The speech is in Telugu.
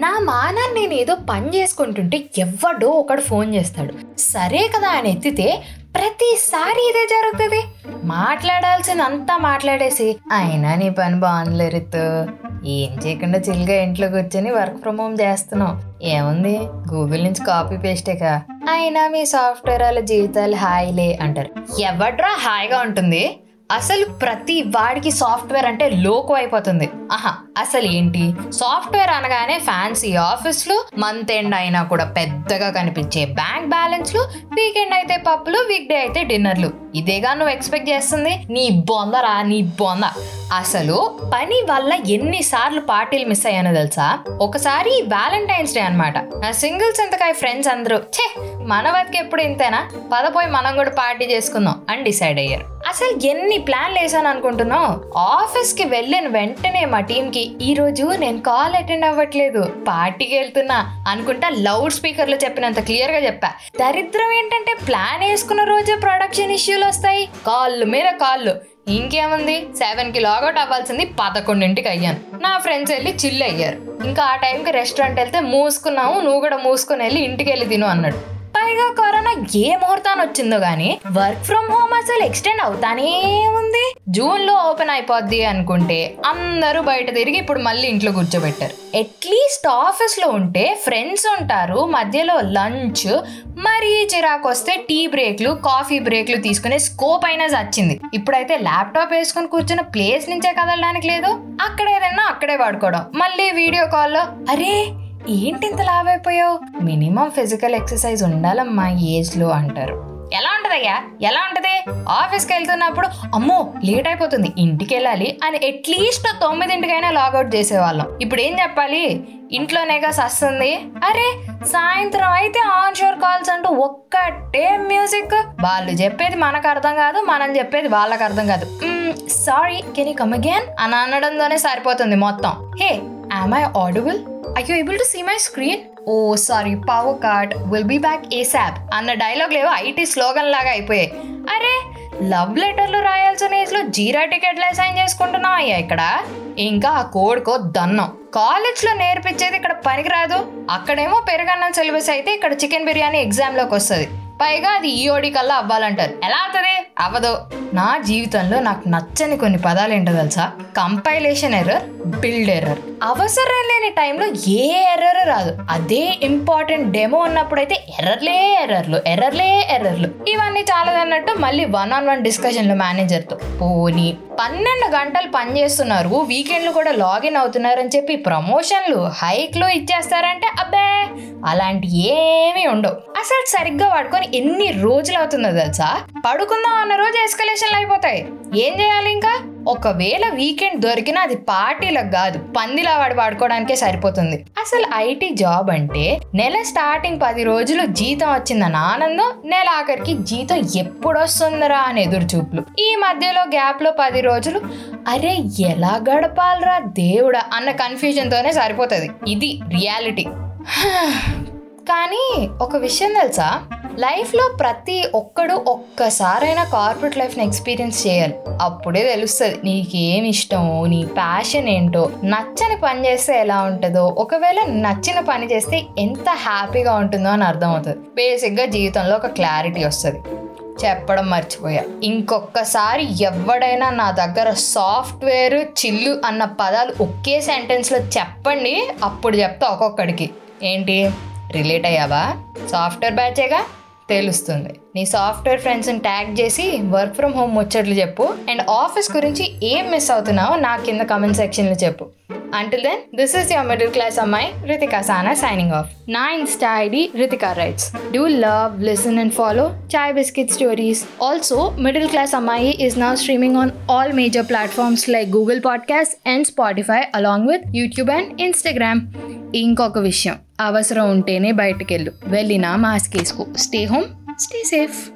నా మానాన్ని నేను ఏదో పని చేసుకుంటుంటే ఎవడో ఒకడు ఫోన్ చేస్తాడు. సరే కదా అని ఎత్తితే ప్రతిసారి ఇదే జరుగుతుంది. మాట్లాడాల్సిందంతా మాట్లాడేసి అయినా నీ పని బాగుందిలే ఏం చేయకుండా చిల్గా ఇంట్లో కూర్చొని వర్క్ ఫ్రమ్ హోమ్ చేస్తున్నావు. ఏముంది? గూగుల్ నుంచి కాపీ పేస్టేగా అయినా మీ సాఫ్ట్వేర్ వాళ్ళ జీవితాలు హాయిలే అంటారు. ఎవడ్రా హాయిగా ఉంటుంది? అసలు ప్రతి వాడికి సాఫ్ట్వేర్ అంటే లోకు అయిపోతుంది ఆహా అసలు ఏంటి సాఫ్ట్వేర్ అనగానే ఫ్యాన్సీ ఆఫీస్లు మంత్ ఎండ్ అయినా కూడా పెద్దగా కనిపించే బ్యాంక్ బ్యాలెన్స్లు వీకెండ్ అయితే పప్పులు వీక్ డే అయితే డిన్నర్లు. ఇదేగా నువ్వు ఎక్స్పెక్ట్ చేస్తుంది? నీ బొందరా నీ బొంద. అసలు పని వల్ల ఎన్నిసార్లు పార్టీలు మిస్ అయ్యానో తెలుసా? ఒకసారి వ్యాలంటైన్స్ డే అనమాట నా సింగిల్స్ ఎంతకాయ ఫ్రెండ్స్ అందరూ. ఛే మన బతికి ఎప్పుడు ఇంతేనా? పదపోయి మనం కూడా పార్టీ చేసుకుందాం అని డిసైడ్ అయ్యారు. అసలు ఎన్ని ప్లాన్లు వేసాను అనుకుంటున్నావు? ఆఫీస్కి వెళ్ళిన వెంటనే మా టీంకి ఈరోజు నేను కాల్ అటెండ్ అవ్వట్లేదు. పార్టీకి వెళ్తున్నా అనుకుంటా లౌడ్ స్పీకర్లో చెప్పినంత క్లియర్గా చెప్పా. దరిద్రం ఏంటంటే ప్లాన్ వేసుకున్న రోజే ప్రొడక్షన్ ఇష్యూలు వస్తాయి. కాళ్ళు మీద కాళ్ళు. ఇంకేముంది? సెవెన్కి లాగౌట్ అవ్వాల్సింది పదకొండింటికి అయ్యాను. నా ఫ్రెండ్స్ వెళ్ళి చిల్ అయ్యారు. ఇంకా ఆ టైంకి రెస్టారెంట్ వెళ్తే మూసుకున్నాము నువ్వు కూడా మూసుకొని వెళ్ళి ఇంటికి వెళ్ళి తిను అన్నాడు. పైగా కరోనా ఏ ముహూర్తాన్ని వచ్చిందో గానీ వర్క్ ఫ్రమ్ హోమ్ అసలు ఎక్స్టెండ్ అవుతానే ఉంది. జూన్లో ఓపెన్ అయిపోద్ది అనుకుంటే అందరూ బయట తిరిగి ఇప్పుడు మళ్ళీ ఇంట్లో కూర్చోబెట్టారు. అట్లీస్ట్ ఆఫీస్లో ఉంటే ఫ్రెండ్స్ ఉంటారు మధ్యలో లంచ్ మరీ చిరాకు వస్తే టీ బ్రేక్లు కాఫీ బ్రేక్లు తీసుకునే స్కోప్ అయినా వచ్చింది ఇప్పుడైతే ల్యాప్టాప్ వేసుకుని కూర్చున్న ప్లేస్ నుంచే కదలడానికి లేదు అక్కడ ఏదైనా అక్కడే పడుకోవడం మళ్ళీ వీడియో కాల్లో అరే ఏంటి ఇంత లావైపోయావు? మినిమం ఫిజికల్ ఎక్సర్సైజ్ ఉండాలమ్మా ఏజ్లో అంటారు. ఎలా ఉంటదయ్యా? ఎలా ఉంటది? ఆఫీస్కి వెళ్తున్నప్పుడు అమ్మో లేట్ అయిపోతుంది. ఇంటికి వెళ్ళాలి అని అట్లీస్ట్ తొమ్మిదింటికైనా లాగౌట్ చేసేవాళ్ళం. ఇప్పుడు ఏం చెప్పాలి? ఇంట్లోనేగా సస్తుంది. అరే సాయంత్రం అయితే ఆన్ షోర్ కాల్స్ అంటూ ఒక్కటే మ్యూజిక్. వాళ్ళు చెప్పేది మనకు అర్థం కాదు మనం చెప్పేది వాళ్ళకి అర్థం కాదు. Sorry can you come again? అని అనడంతోనే సరిపోతుంది మొత్తం. Hey am I audible Are you able to see my screen? Oh sorry power card will be back ASAP అన్న డైలాగ్ లేవో ఐటీ స్లోగన్ లాగా అయిపోయాయి. అరే లవ్ లెటర్లు రాయాల్సిన ఏజ్లో జీరా టికెట్లు అసైన్ చేసుకుంటున్నావు అయ్యా ఇక్కడ? ఇంకా ఆ కోడ్కో దన్నం. కాలేజ్లో నేర్పించేది ఇక్కడ పనికిరాదు. అక్కడేమో పెరగన్నం సిలబస్ అయితే ఇక్కడ చికెన్ బిర్యానీ ఎగ్జామ్లోకి వస్తుంది. పైగా అది ఈఓడి కల్లా అవ్వాలంటారు. ఎలా అవుతుంది? అవ్వదు. నా జీవితంలో నాకు నచ్చని కొన్ని పదాలు ఏంటో తెలుసా? కంపైలేషన్ ఎర్రర్ బిల్డ్ ఎర్రర్ అవసరం లేని టైంలో ఏ ఎర్రర్ రాదు. అదే ఇంపార్టెంట్ డెమో ఉన్నప్పుడైతే ఎర్రర్లే ఎర్రర్లు ఎర్రర్లే ఎర్రర్లు ఇవన్నీ చాలదన్నట్టు మళ్ళీ వన్ ఆన్ వన్ డిస్కషన్లు మేనేజర్తో పోనీ పన్నెండు గంటలు పనిచేస్తున్నారు వీకెండ్లు కూడా లాగిన్ అవుతున్నారని చెప్పి ప్రమోషన్లు హైక్లు ఇచ్చేస్తారంటే అబ్బే! అలాంటి ఏమీ ఉండవు. అసలు సరిగ్గా వాడుకొని ఎన్ని రోజులు అవుతుందో తెలుసా? పడుకుందాం అన్న రోజు ఎస్కలేషన్లు అయిపోతాయి. ఏం చేయాలి ఇంకా? ఒకవేళ వీకెండ్ దొరికినా అది పార్టీలకు కాదు పందిలా వాడు పడుకోవడానికే సరిపోతుంది. అసలు ఐటీ జాబ్ అంటే నెల స్టార్టింగ్ పది రోజులు జీతం వచ్చిందన్న ఆనందం నెల ఆఖరికి జీతం ఎప్పుడొస్తుందిరా అని ఎదురు చూపులు ఈ మధ్యలో గ్యాప్లో పది రోజులు అరే ఎలా గడపాలరా దేవుడా అన్న కన్ఫ్యూజన్తోనే సరిపోతుంది. ఇది రియాలిటీ కానీ ఒక విషయం తెలుసా? లైఫ్లో ప్రతి ఒక్కడు ఒక్కసారైనా కార్పొరేట్ లైఫ్ని ఎక్స్పీరియన్స్ చేయాలి. అప్పుడే తెలుస్తుంది నీకేం ఇష్టమో నీ ప్యాషన్ ఏంటో నచ్చని పని చేస్తే ఎలా ఉంటుందో ఒకవేళ నచ్చిన పని చేస్తే ఎంత హ్యాపీగా ఉంటుందో అని అర్థమవుతుంది. బేసిక్గా జీవితంలో ఒక క్లారిటీ వస్తుంది. చెప్పడం మర్చిపోయా. ఇంకొకసారి ఎవడైనా నా దగ్గర సాఫ్ట్వేర్ చిల్లు అన్న పదాలు ఒకే సెంటెన్స్లో చెప్పండి అప్పుడు చెప్తా ఒక్కొక్కడికి. ఏంటి? రిలేట్ అయ్యావా? సాఫ్ట్వేర్ బ్యాచేగా? తెలుస్తుంది. నీ సాఫ్ట్వేర్ ఫ్రెండ్స్ని ట్యాగ్ చేసి వర్క్ ఫ్రమ్ హోమ్ ముచ్చట్లు చెప్పు. అండ్ ఆఫీస్ గురించి ఏం మిస్ అవుతున్నావో నా కింద కమెంట్ సెక్షన్లో చెప్పు. Until then this is your middle class అమ్మాయి రితికా సానా సైనింగ్ ఆఫ్ నా insta ID Ritika writes do love listen and follow chai biscuit stories also middle class అమ్మాయి ఈస్ నా streaming on all major platforms like Google podcast and Spotify along with YouTube and Instagram ఇంకొక విషయం. అవసరం ఉంటేనే బయటకెళ్ళు. వెళ్ళినా మాస్క్ వేసుకో. Stay home stay safe.